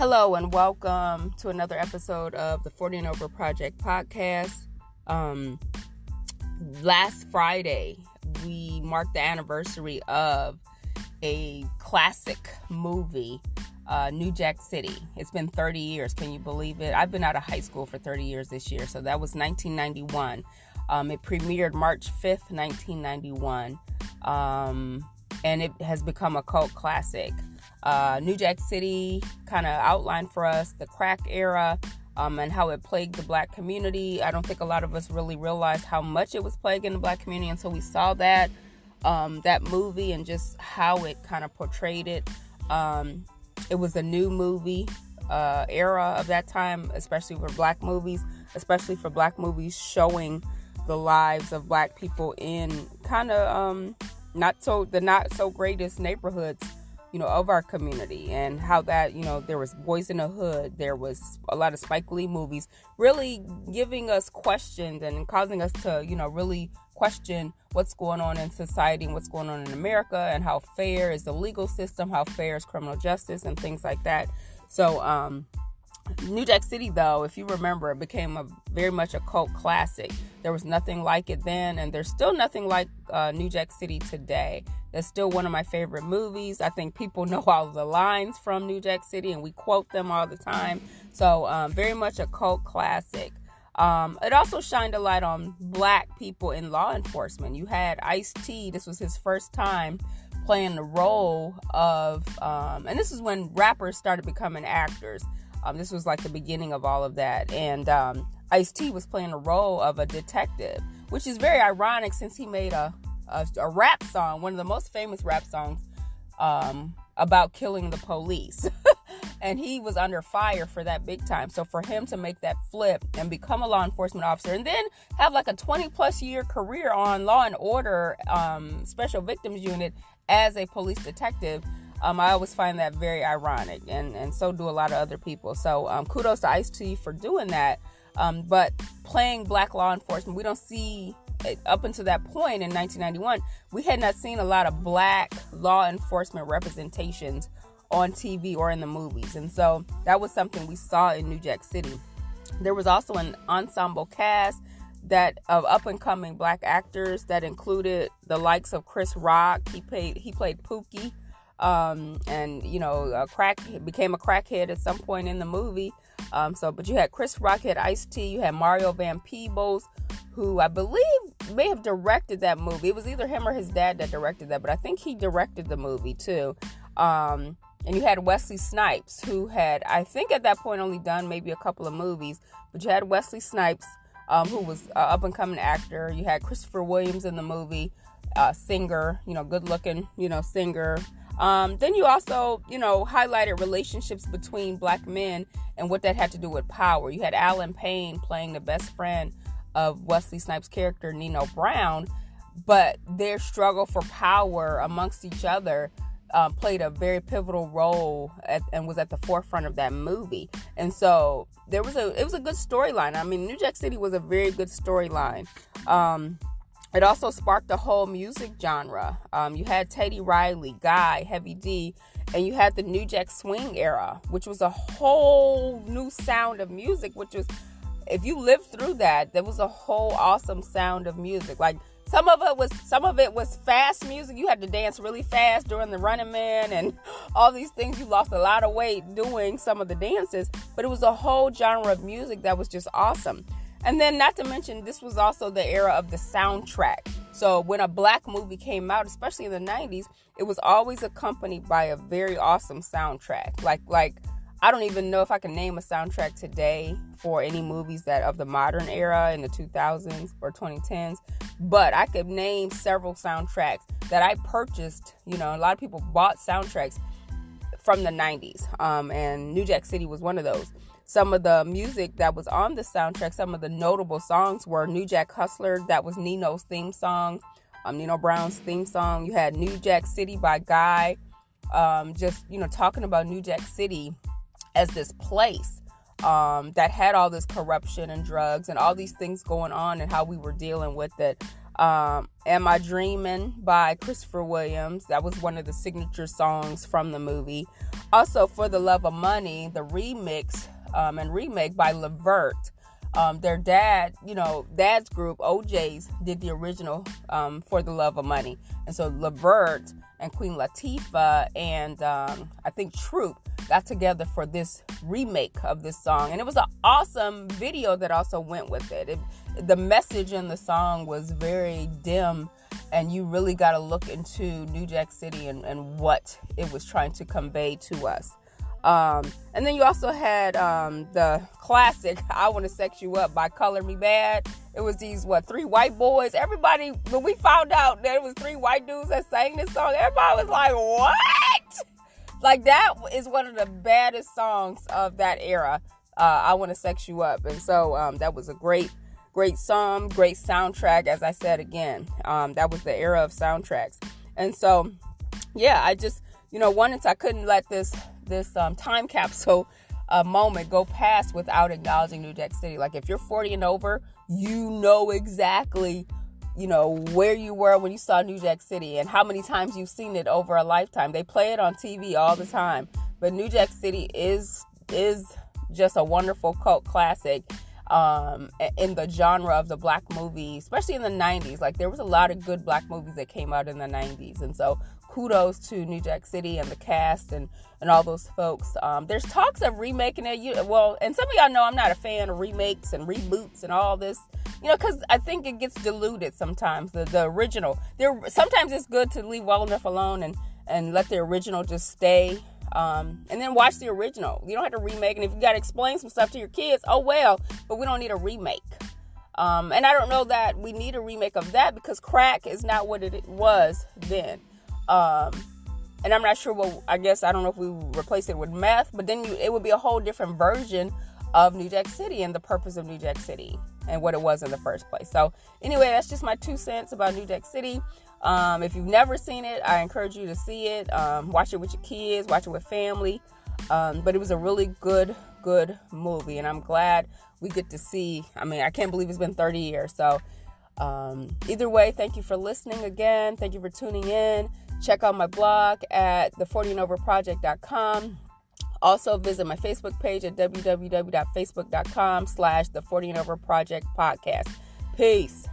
Hello and welcome to another episode of the 40 and Over Project podcast. Um, last Friday, we marked the anniversary of a classic movie, uh, New Jack City. It's been 30 years. Can you believe it? I've been out of high school for 30 years this year, so that was 1991. Um, it premiered March 5th, 1991, um, and it has become a cult classic uh, New Jack City kind of outlined for us the crack era um, and how it plagued the black community. I don't think a lot of us really realized how much it was plaguing the black community until we saw that um, that movie and just how it kind of portrayed it. Um, it was a new movie uh, era of that time, especially for black movies, especially for black movies showing the lives of black people in kind of um, not so the not so greatest neighborhoods you know, of our community and how that, you know, there was Boys in the Hood, there was a lot of Spike Lee movies, really giving us questions and causing us to, you know, really question what's going on in society and what's going on in America and how fair is the legal system, how fair is criminal justice and things like that. So, um, New Jack City, though, if you remember, it became a very much a cult classic. There was nothing like it then, and there's still nothing like uh, New Jack City today. It's still one of my favorite movies. I think people know all the lines from New Jack City, and we quote them all the time. So, um, very much a cult classic. Um, it also shined a light on black people in law enforcement. You had Ice T, this was his first time playing the role of, um, and this is when rappers started becoming actors. Um, this was like the beginning of all of that. And um, Ice T was playing the role of a detective, which is very ironic since he made a, a, a rap song, one of the most famous rap songs um, about killing the police. and he was under fire for that big time. So for him to make that flip and become a law enforcement officer and then have like a 20 plus year career on Law and Order um, Special Victims Unit as a police detective um, I always find that very ironic, and, and so do a lot of other people. So um, kudos to Ice T for doing that. Um, but playing black law enforcement, we don't see up until that point in 1991, we had not seen a lot of black law enforcement representations on TV or in the movies, and so that was something we saw in New Jack City. There was also an ensemble cast that of up and coming black actors that included the likes of Chris Rock. He played he played Pookie um, and you know, a crack became a crackhead at some point in the movie. Um, so, but you had Chris Rock, had Ice T, you had Mario Van Peebles, who I believe may have directed that movie. It was either him or his dad that directed that, but I think he directed the movie too. Um, and you had Wesley Snipes, who had, I think at that point, only done maybe a couple of movies, but you had Wesley Snipes, um, who was an up and coming actor. You had Christopher Williams in the movie, uh, singer, you know, good looking, you know, singer. Um, then you also, you know, highlighted relationships between black men and what that had to do with power. You had Allen Payne playing the best friend of Wesley Snipes' character, Nino Brown, but their struggle for power amongst each other um, played a very pivotal role at, and was at the forefront of that movie. And so there was a it was a good storyline. I mean, New Jack City was a very good storyline. Um, it also sparked the whole music genre. Um, you had Teddy Riley, Guy, Heavy D, and you had the New Jack Swing era, which was a whole new sound of music. Which was, if you lived through that, there was a whole awesome sound of music. Like some of it was, some of it was fast music. You had to dance really fast during the Running Man and all these things. You lost a lot of weight doing some of the dances, but it was a whole genre of music that was just awesome. And then, not to mention, this was also the era of the soundtrack. So, when a black movie came out, especially in the 90s, it was always accompanied by a very awesome soundtrack. Like, like, I don't even know if I can name a soundtrack today for any movies that of the modern era in the 2000s or 2010s, but I could name several soundtracks that I purchased. You know, a lot of people bought soundtracks from the 90s, um, and New Jack City was one of those some of the music that was on the soundtrack, some of the notable songs were New Jack Hustler, that was Nino's theme song, um, Nino Brown's theme song. You had New Jack City by Guy, um, just, you know, talking about New Jack City as this place um, that had all this corruption and drugs and all these things going on and how we were dealing with it. Um, Am I Dreaming by Christopher Williams. That was one of the signature songs from the movie. Also, For the Love of Money, the remix um, and remake by Levert. Um, their dad, you know, dad's group, O'Jays, did the original um, For the Love of Money. And so Levert and Queen Latifah and um, I think Troop got together for this remake of this song. And it was an awesome video that also went with it. it the message in the song was very dim and you really got to look into New Jack City and, and what it was trying to convey to us. Um, and then you also had um, the classic "I Want to Sex You Up" by Color Me Badd. It was these what three white boys. Everybody when we found out that it was three white dudes that sang this song, everybody was like, "What?" Like that is one of the baddest songs of that era. Uh, "I Want to Sex You Up," and so um, that was a great, great song, great soundtrack. As I said again, um, that was the era of soundtracks, and so yeah, I just you know wanted to, I couldn't let this this um, time capsule uh, moment go past without acknowledging New Jack City. Like if you're 40 and over, you know exactly, you know, where you were when you saw New Jack City and how many times you've seen it over a lifetime. They play it on TV all the time, but New Jack City is is just a wonderful cult classic um, in the genre of the black movie, especially in the 90s. Like there was a lot of good black movies that came out in the 90s. And so kudos to New Jack City and the cast and, and all those folks. Um, there's talks of remaking it. You, well, and some of y'all know I'm not a fan of remakes and reboots and all this, you know, because I think it gets diluted sometimes. The the original. There sometimes it's good to leave well enough alone and and let the original just stay. Um, and then watch the original. You don't have to remake. And if you got to explain some stuff to your kids, oh well. But we don't need a remake. Um, and I don't know that we need a remake of that because crack is not what it was then. Um, and I'm not sure what I guess I don't know if we replace it with meth, but then you, it would be a whole different version of New Jack City and the purpose of New Jack City and what it was in the first place. So anyway, that's just my two cents about New Jack City. Um, if you've never seen it, I encourage you to see it. Um, watch it with your kids, watch it with family. Um, but it was a really good, good movie, and I'm glad we get to see. I mean, I can't believe it's been 30 years. So um, either way, thank you for listening again. Thank you for tuning in. Check out my blog at the40andoverproject.com. Also visit my Facebook page at www.facebook.com slash the 40 and over project podcast. Peace.